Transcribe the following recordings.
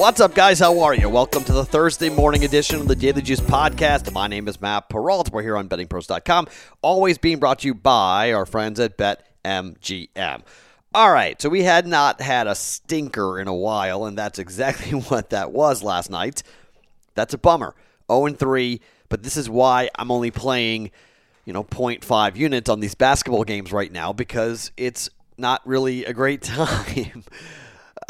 What's up, guys? How are you? Welcome to the Thursday morning edition of the Daily Juice podcast. My name is Matt Perrault. We're here on bettingpros.com, always being brought to you by our friends at BetMGM. All right, so we had not had a stinker in a while, and that's exactly what that was last night. That's a bummer. 0 3, but this is why I'm only playing, you know, 0.5 units on these basketball games right now because it's not really a great time.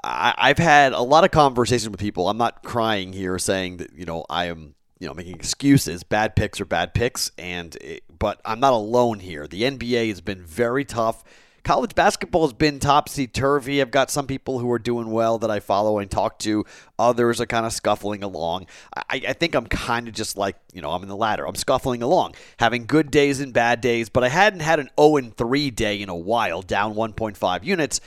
I, have had a lot of conversations with people. I'm not crying here saying that you know I am you know making excuses. Bad picks are bad picks, and it, but I'm not alone here. The NBA has been very tough. College basketball has been topsy turvy. I've got some people who are doing well that I follow and talk to. Others are kind of scuffling along. I, I think I'm kind of just like, you know, I'm in the latter. I'm scuffling along, having good days and bad days, but I hadn't had an 0 3 day in a while, down 1.5 units.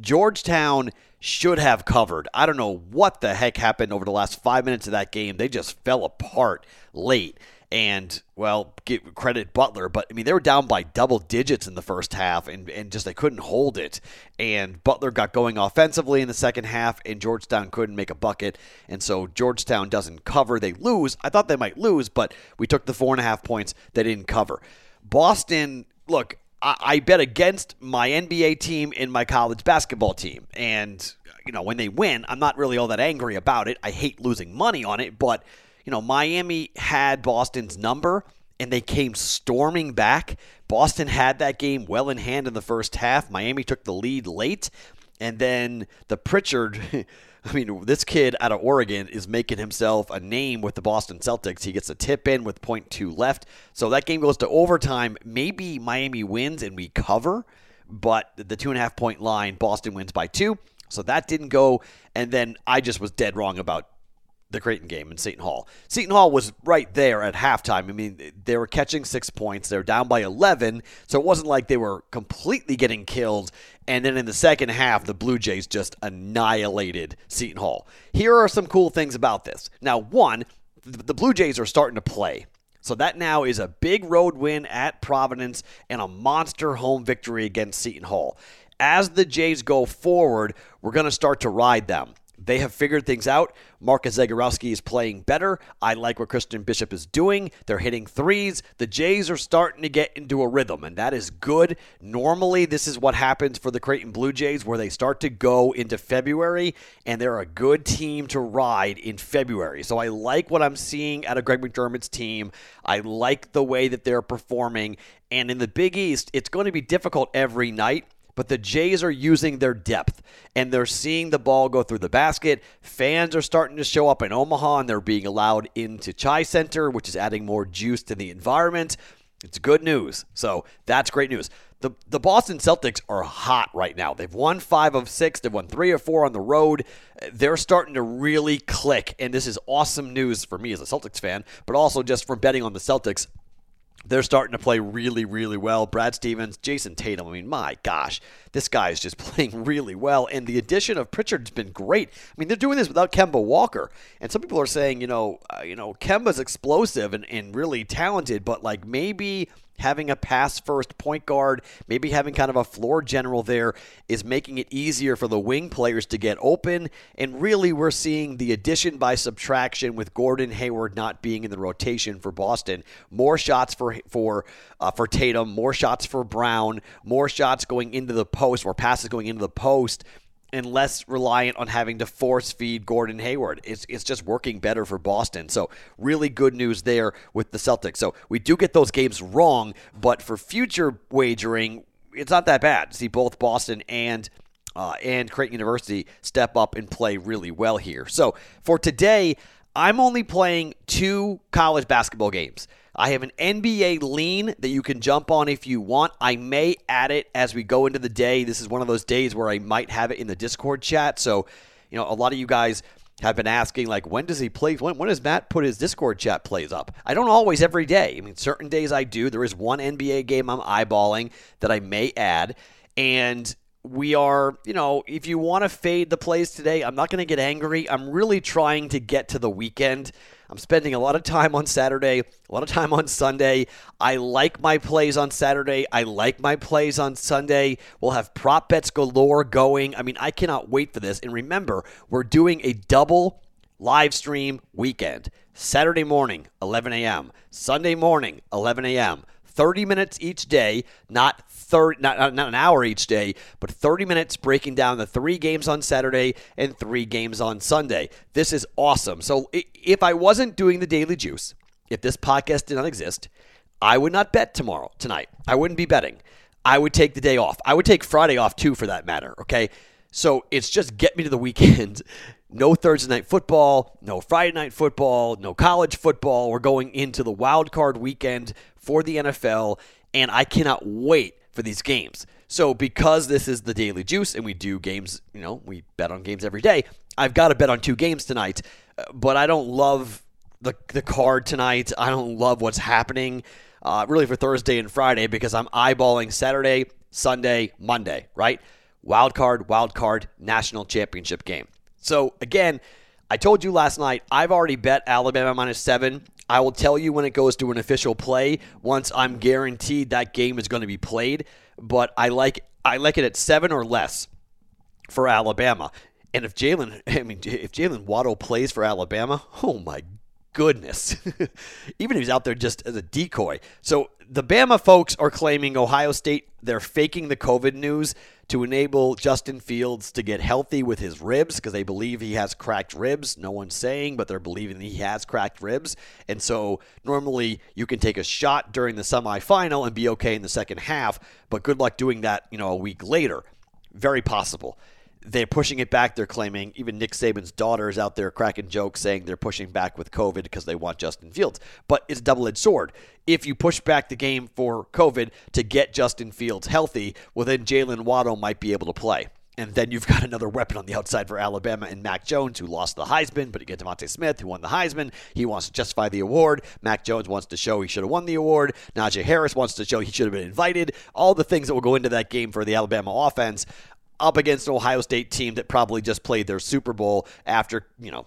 Georgetown should have covered. I don't know what the heck happened over the last five minutes of that game. They just fell apart late. And, well, give credit Butler, but I mean, they were down by double digits in the first half and, and just they couldn't hold it. And Butler got going offensively in the second half, and Georgetown couldn't make a bucket. And so Georgetown doesn't cover. They lose. I thought they might lose, but we took the four and a half points. They didn't cover. Boston, look, I, bet against my NBA team and my college basketball team. And, you know, when they win, I'm not really all that angry about it. I hate losing money on it, but, you know, Miami had Boston's number and they came storming back. Boston had that game well in hand in the first half. Miami took the lead late. And then the Pritchard I mean, this kid out of Oregon is making himself a name with the Boston Celtics. He gets a tip in with 0.2 left. So that game goes to overtime. Maybe Miami wins and we cover, but the two and a half point line, Boston wins by two. So that didn't go. And then I just was dead wrong about the Creighton game in Seton Hall. Seton Hall was right there at halftime. I mean, they were catching six points. They were down by 11, so it wasn't like they were completely getting killed. And then in the second half, the Blue Jays just annihilated Seton Hall. Here are some cool things about this. Now, one, the Blue Jays are starting to play. So that now is a big road win at Providence and a monster home victory against Seton Hall. As the Jays go forward, we're going to start to ride them. They have figured things out. Marcus Zegarowski is playing better. I like what Christian Bishop is doing. They're hitting threes. The Jays are starting to get into a rhythm, and that is good. Normally, this is what happens for the Creighton Blue Jays, where they start to go into February, and they're a good team to ride in February. So I like what I'm seeing out of Greg McDermott's team. I like the way that they're performing. And in the Big East, it's going to be difficult every night but the Jays are using their depth and they're seeing the ball go through the basket. Fans are starting to show up in Omaha and they're being allowed into Chi Center, which is adding more juice to the environment. It's good news. So that's great news. The, the Boston Celtics are hot right now. They've won five of six. They've won three or four on the road. They're starting to really click, and this is awesome news for me as a Celtics fan, but also just for betting on the Celtics they're starting to play really, really well. Brad Stevens, Jayson Tatum. I mean, my gosh, this guy is just playing really well. And the addition of Pritchard's been great. I mean, they're doing this without Kemba Walker. And some people are saying, you know, uh, you know, Kemba's explosive and, and really talented, but like maybe having a pass first point guard, maybe having kind of a floor general there is making it easier for the wing players to get open. And really, we're seeing the addition by subtraction with Gordon Hayward not being in the rotation for Boston. More shots for for uh, for Tatum, more shots for Brown, more shots going into the post or passes going into the post and less reliant on having to force feed Gordon Hayward. It's, it's just working better for Boston. So, really good news there with the Celtics. So, we do get those games wrong, but for future wagering, it's not that bad see both Boston and uh, and Creighton University step up and play really well here. So, for today, I'm only playing two college basketball games. I have an NBA lean that you can jump on if you want. I may add it as we go into the day. This is one of those days where I might have it in the Discord chat. So, you know, a lot of you guys have been asking, like, when does he play? When, when does Matt put his Discord chat plays up? I don't always every day. I mean, certain days I do. There is one NBA game I'm eyeballing that I may add. And we are, you know, if you want to fade the plays today, I'm not going to get angry. I'm really trying to get to the weekend. I'm spending a lot of time on Saturday, a lot of time on Sunday. I like my plays on Saturday. I like my plays on Sunday. We'll have prop bets galore going. I mean, I cannot wait for this. And remember, we're doing a double live stream weekend. Saturday morning, 11 a.m. Sunday morning, 11 a.m. 30 minutes each day, not 30, not, not an hour each day, but 30 minutes breaking down the three games on Saturday and three games on Sunday. This is awesome. So if I wasn't doing the Daily Juice, if this podcast did not exist, I would not bet tomorrow, tonight. I wouldn't be betting. I would take the day off. I would take Friday off too, for that matter. Okay. So it's just get me to the weekend. No Thursday night football, no Friday night football, no college football. We're going into the wild card weekend for the NFL, and I cannot wait for these games. So because this is the daily juice and we do games, you know, we bet on games every day. I've got to bet on two games tonight, uh, but I don't love the the card tonight. I don't love what's happening uh, really for Thursday and Friday because I'm eyeballing Saturday, Sunday, Monday, right? Wild card, wild card, national championship game. So again, I told you last night I've already bet Alabama minus seven. I will tell you when it goes to an official play once I'm guaranteed that game is going to be played. But I like I like it at seven or less for Alabama. And if Jaylen, I mean, if Jaylen Waddle plays for Alabama, oh my goodness, even if he's out there just as a decoy. So the Bama folks are claiming Ohio State they're faking the COVID news to enable Justin Fields to get healthy with his ribs because they believe he has cracked ribs. No one's saying, but they're believing he has cracked ribs. And so normally you can take a shot during the semifinal and be okay in the second half, but good luck doing that, you know, a week later. Very possible they're pushing it back. They're claiming even Nick Saban's daughter is out there cracking jokes saying they're pushing back with COVID because they want Justin Fields. But it's a double edged sword. If you push back the game for COVID to get Justin Fields healthy, well, then Jaylen Waddle might be able to play. And then you've got another weapon on the outside for Alabama and Mac Jones, who lost the Heisman, but you get DeVonta Smith, who won the Heisman. He wants to justify the award. Mac Jones wants to show he should have won the award. Najee Harris wants to show he should have been invited. All the things that will go into that game for the Alabama offense up against an Ohio State team that probably just played their Super Bowl after, you know,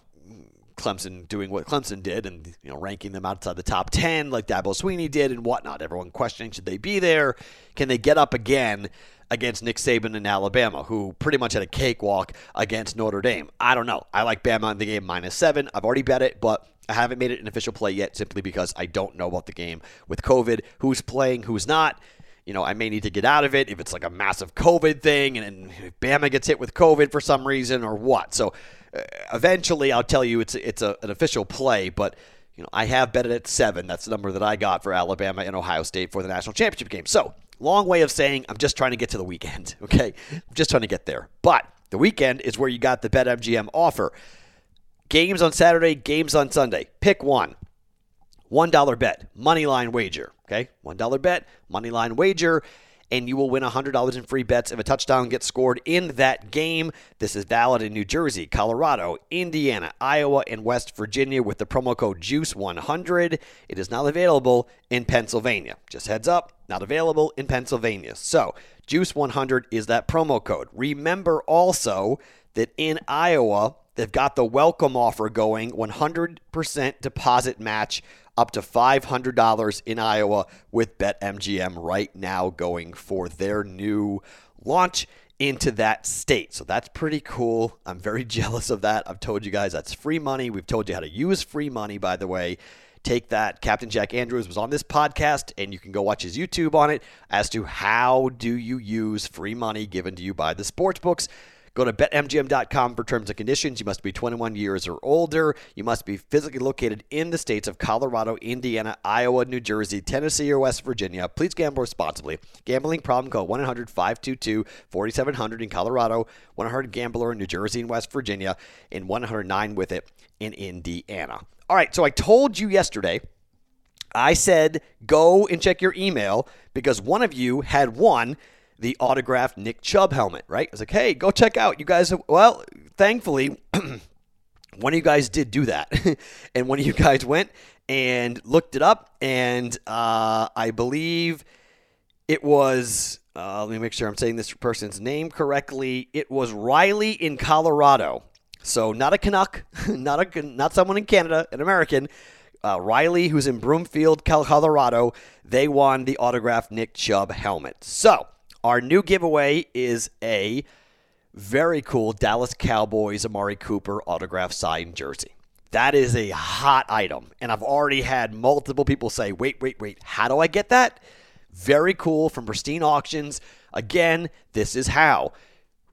Clemson doing what Clemson did and you know ranking them outside the top 10 like Dabo Swinney did and whatnot. Everyone questioning should they be there? Can they get up again against Nick Saban in Alabama, who pretty much had a cakewalk against Notre Dame? I don't know. I like Bama in the game minus seven. I've already bet it, but I haven't made it an official play yet simply because I don't know about the game with COVID, who's playing, who's not you know, I may need to get out of it if it's like a massive COVID thing and, and Bama gets hit with COVID for some reason or what. So uh, eventually I'll tell you it's it's a, an official play, but you know, I have bet it at seven. That's the number that I got for Alabama and Ohio State for the national championship game. So long way of saying I'm just trying to get to the weekend. Okay, I'm just trying to get there. But the weekend is where you got the BetMGM offer. Games on Saturday, games on Sunday. Pick one. $1 bet, money line wager. Okay, $1 bet, money line wager, and you will win $100 in free bets if a touchdown gets scored in that game. This is valid in New Jersey, Colorado, Indiana, Iowa, and West Virginia with the promo code JUICE100. It is not available in Pennsylvania. Just heads up, not available in Pennsylvania. So, JUICE100 is that promo code. Remember also that in Iowa, they've got the welcome offer going 100% deposit match up to $500 in Iowa with BetMGM right now going for their new launch into that state. So that's pretty cool. I'm very jealous of that. I've told you guys that's free money. We've told you how to use free money, by the way. Take that. Captain Jack Andrews was on this podcast, and you can go watch his YouTube on it as to how do you use free money given to you by the sports books. Go to betmgm.com for terms and conditions. You must be 21 years or older. You must be physically located in the states of Colorado, Indiana, Iowa, New Jersey, Tennessee, or West Virginia. Please gamble responsibly. Gambling problem call 1 800 522 4700 in Colorado, 1 800 Gambler in New Jersey and West Virginia, and 109 with it in Indiana. All right, so I told you yesterday. I said go and check your email because one of you had won the autographed Nick Chubb helmet, right? I was like, hey, go check out. You guys, well, thankfully, one of you guys did do that. and one of you guys went and looked it up. And uh, I believe it was, uh, let me make sure I'm saying this person's name correctly. It was Riley in Colorado. So not a Canuck, not a not someone in Canada, an American. Uh, Riley, who's in Broomfield, Colorado, they won the autographed Nick Chubb helmet. So our new giveaway is a very cool Dallas Cowboys Amari Cooper autograph signed jersey. That is a hot item. And I've already had multiple people say, wait, wait, wait, how do I get that? Very cool from Pristine Auctions. Again, this is how.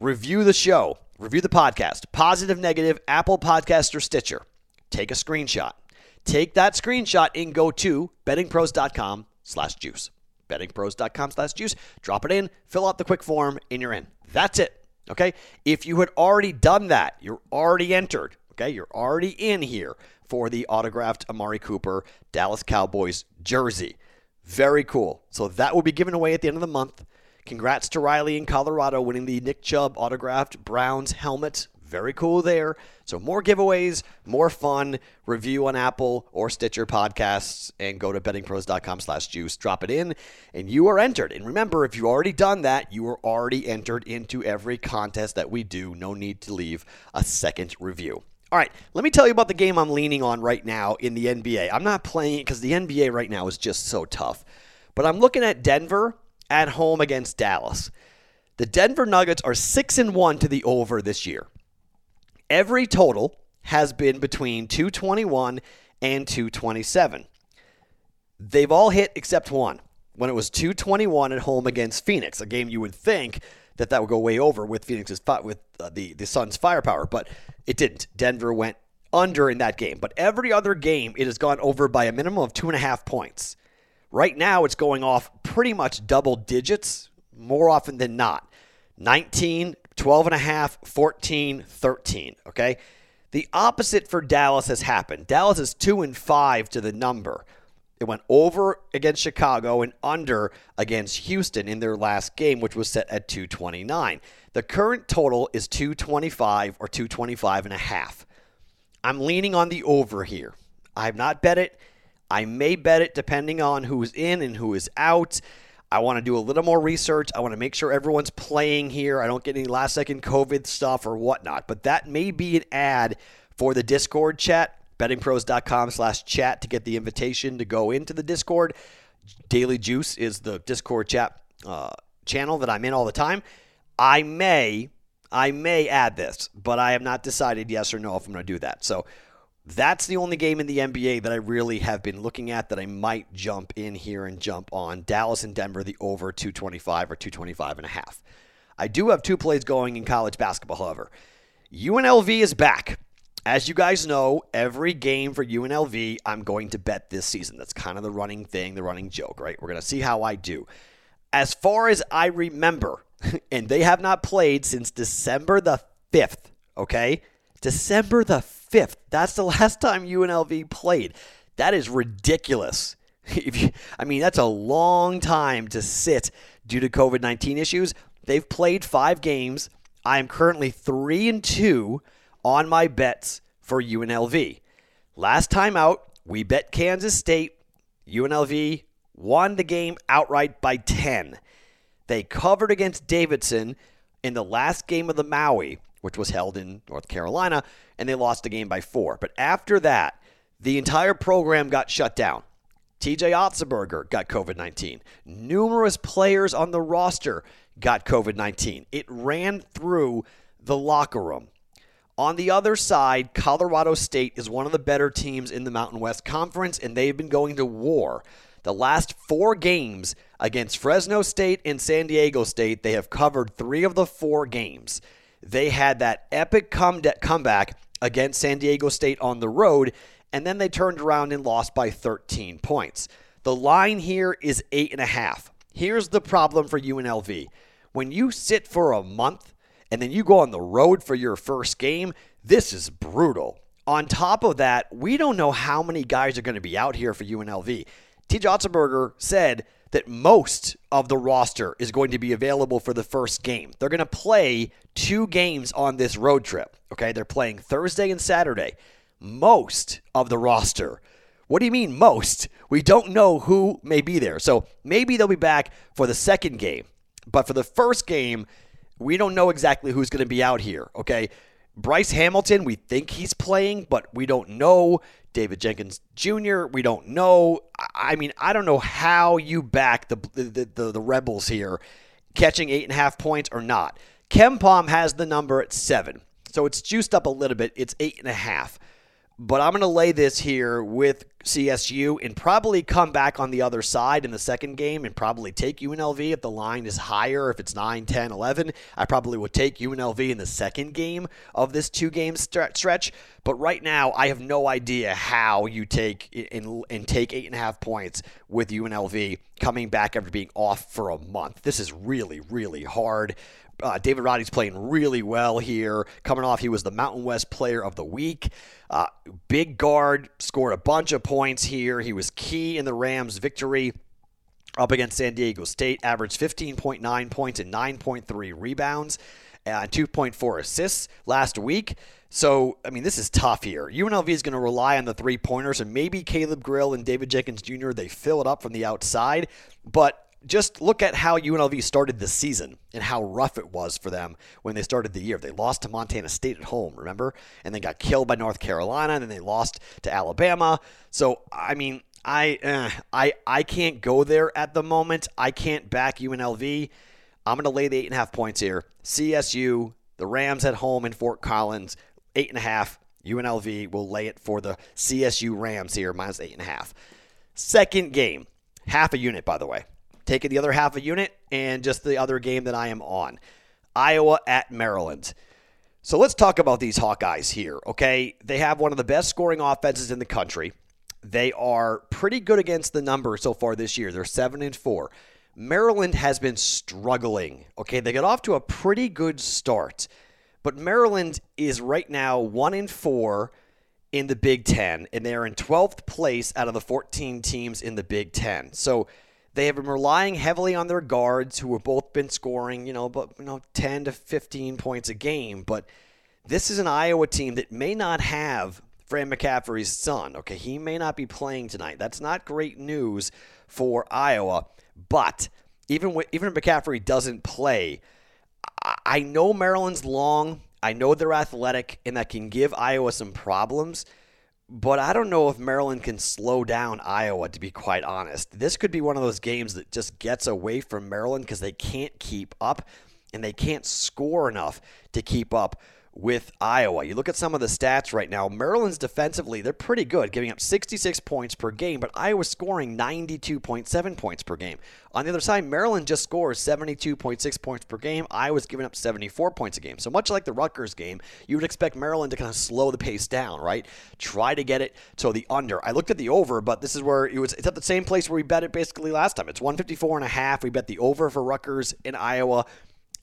Review the show, review the podcast, positive, negative, Apple Podcast or Stitcher. Take a screenshot. Take that screenshot and go to bettingpros.com slash juice. Bettingpros.com slash juice. Drop it in, fill out the quick form, and you're in. That's it. Okay. If you had already done that, you're already entered. Okay. You're already in here for the autographed Amari Cooper Dallas Cowboys jersey. Very cool. So that will be given away at the end of the month. Congrats to Riley in Colorado winning the Nick Chubb autographed Browns helmet. Very cool there. So more giveaways, more fun. Review on Apple or Stitcher podcasts and go to bettingpros.com slash juice. Drop it in and you are entered. And remember, if you already done that, you are already entered into every contest that we do. No need to leave a second review. All right, let me tell you about the game I'm leaning on right now in the NBA. I'm not playing it because the NBA right now is just so tough. But I'm looking at Denver at home against Dallas. The Denver Nuggets are 6 and 1 to the over this year. Every total has been between 221 and 227. They've all hit except one when it was 221 at home against Phoenix, a game you would think that that would go way over with Phoenix's with uh, the the Suns' firepower, but it didn't. Denver went under in that game, but every other game it has gone over by a minimum of two and a half points. Right now, it's going off pretty much double digits more often than not. 19, 12 and a half, 14, 13. Okay. The opposite for Dallas has happened. Dallas is 2 and 5 to the number. It went over against Chicago and under against Houston in their last game, which was set at 229. The current total is 225 or 225 and a half. I'm leaning on the over here. I have not bet it. I may bet it depending on who's in and who is out. I want to do a little more research. I want to make sure everyone's playing here. I don't get any last second COVID stuff or whatnot. But that may be an ad for the Discord chat, bettingpros.com slash chat to get the invitation to go into the Discord. Daily Juice is the Discord chat uh, channel that I'm in all the time. I may, I may add this, but I have not decided yes or no if I'm going to do that. So that's the only game in the NBA that I really have been looking at that I might jump in here and jump on. Dallas and Denver, the over 225 or 225 and a half. I do have two plays going in college basketball, however. UNLV is back. As you guys know, every game for UNLV, I'm going to bet this season. That's kind of the running thing, the running joke, right? We're going to see how I do. As far as I remember, and they have not played since December the 5th, okay? December the 5th. That's the last time UNLV played. That is ridiculous. You, I mean, that's a long time to sit due to COVID 19 issues. They've played five games. I am currently 3 and 2 on my bets for UNLV. Last time out, we bet Kansas State. UNLV won the game outright by 10. They covered against Davidson in the last game of the Maui which was held in North Carolina, and they lost the game by four. But after that, the entire program got shut down. TJ Otzelberger got COVID 19. Numerous players on the roster got COVID 19. It ran through the locker room. On the other side, Colorado State is one of the better teams in the Mountain West Conference, and they've been going to war. The last four games against Fresno State and San Diego State, they have covered three of the four games. They had that epic come de- comeback against San Diego State on the road, and then they turned around and lost by 13 points. The line here is eight and a half. Here's the problem for UNLV. When you sit for a month and then you go on the road for your first game, this is brutal. On top of that, we don't know how many guys are going to be out here for UNLV. T. Otzelberger said that most of the roster is going to be available for the first game. They're going to play two games on this road trip. Okay, they're playing Thursday and Saturday. Most of the roster. What do you mean most? We don't know who may be there. So maybe they'll be back for the second game. But for the first game, we don't know exactly who's going to be out here. Okay. Bryce Hamilton, we think he's playing, but we don't know. David Jenkins Jr., we don't know. I mean, I don't know how you back the the, the, the Rebels here catching eight and a half points or not. KenPom has the number at seven, so it's juiced up a little bit. It's eight and a half. But I'm going to lay this here with CSU and probably come back on the other side in the second game and probably take UNLV if the line is higher, if it's 9, 10, 11. I probably would take UNLV in the second game of this two game stretch. But right now, I have no idea how you take and, and take eight and a half points with UNLV coming back after being off for a month. This is really, really hard. Uh, David Roddy's playing really well here. Coming off, he was the Mountain West Player of the Week. Uh, big guard, scored a bunch of points here. He was key in the Rams' victory up against San Diego State, averaged 15.9 points and 9.3 rebounds and 2.4 assists last week. So, I mean, this is tough here. UNLV is going to rely on the three pointers, and maybe Caleb Grill and David Jenkins Jr., they fill it up from the outside. But just look at how UNLV started the season and how rough it was for them when they started the year. They lost to Montana State at home, remember? And they got killed by North Carolina, and then they lost to Alabama. So, I mean, I uh, I I can't go there at the moment. I can't back UNLV. I'm going to lay the eight and a half points here. CSU, the Rams at home in Fort Collins, eight and a half. UNLV will lay it for the CSU Rams here, minus eight and a half. Second game, half a unit, by the way taking the other half a unit and just the other game that I am on. Iowa at Maryland. So let's talk about these Hawkeyes here, okay? They have one of the best scoring offenses in the country. They are pretty good against the number so far this year. They're 7 and 4. Maryland has been struggling. Okay, they got off to a pretty good start. But Maryland is right now 1 and 4 in the Big 10 and they are in 12th place out of the 14 teams in the Big 10. So they have been relying heavily on their guards, who have both been scoring, you know, but you know, 10 to 15 points a game. But this is an Iowa team that may not have Fran McCaffery's son. Okay, he may not be playing tonight. That's not great news for Iowa. But even even if McCaffery doesn't play, I know Maryland's long. I know they're athletic, and that can give Iowa some problems. But I don't know if Maryland can slow down Iowa, to be quite honest. This could be one of those games that just gets away from Maryland because they can't keep up and they can't score enough to keep up with Iowa. You look at some of the stats right now. Maryland's defensively, they're pretty good, giving up 66 points per game, but Iowa's scoring 92.7 points per game. On the other side, Maryland just scores 72.6 points per game. Iowa's giving up 74 points a game. So much like the Rutgers game, you would expect Maryland to kind of slow the pace down, right? Try to get it to the under. I looked at the over, but this is where it was it's at the same place where we bet it basically last time. It's 154 and a half. We bet the over for Rutgers in Iowa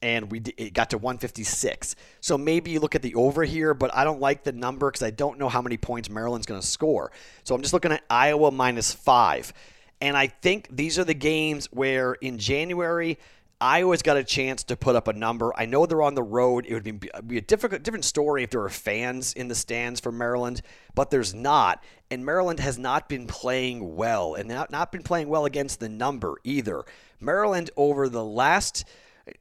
and we it got to 156. So maybe you look at the over here, but I don't like the number because I don't know how many points Maryland's going to score. So I'm just looking at Iowa minus five. And I think these are the games where in January, Iowa's got a chance to put up a number. I know they're on the road. It would be, be a different, different story if there were fans in the stands for Maryland, but there's not. And Maryland has not been playing well, and not, not been playing well against the number either. Maryland, over the last –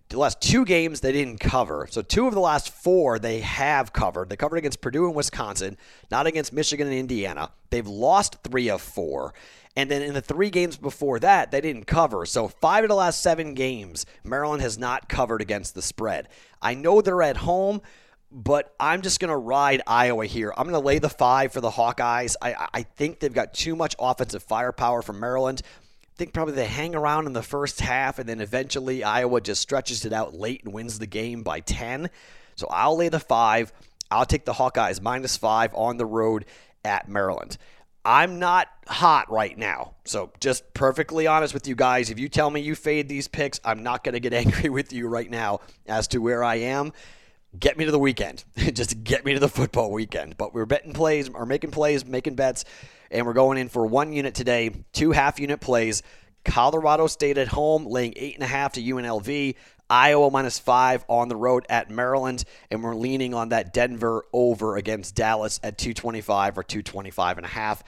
the last two games they didn't cover. So two of the last four they have covered. They covered against Purdue and Wisconsin, not against Michigan and Indiana. They've lost three of four. And then in the three games before that, they didn't cover. So five of the last seven games, Maryland has not covered against the spread. I know they're at home, but I'm just going to ride Iowa here. I'm going to lay the five for the Hawkeyes. I, I think they've got too much offensive firepower from Maryland think probably they hang around in the first half, and then eventually Iowa just stretches it out late and wins the game by 10. So I'll lay the five. I'll take the Hawkeyes minus five on the road at Maryland. I'm not hot right now. So just perfectly honest with you guys, if you tell me you fade these picks, I'm not going to get angry with you right now as to where I am. Get me to the weekend. just get me to the football weekend. But we're betting plays or making plays, making bets and we're going in for one unit today, two half unit plays. Colorado State at home, laying eight and a half to UNLV. Iowa minus five on the road at Maryland, and we're leaning on that Denver over against Dallas at 225 or 225 and a half.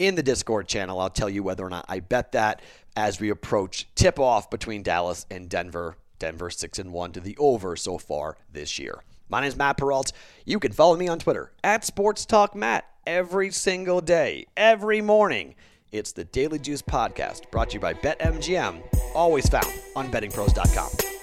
In the Discord channel, I'll tell you whether or not I bet that as we approach tip off between Dallas and Denver. Denver six and one to the over so far this year. My name is Matt Perrault. You can follow me on Twitter at Sports Talk Matt every single day, every morning. It's the Daily Juice Podcast brought to you by BetMGM, always found on bettingpros.com.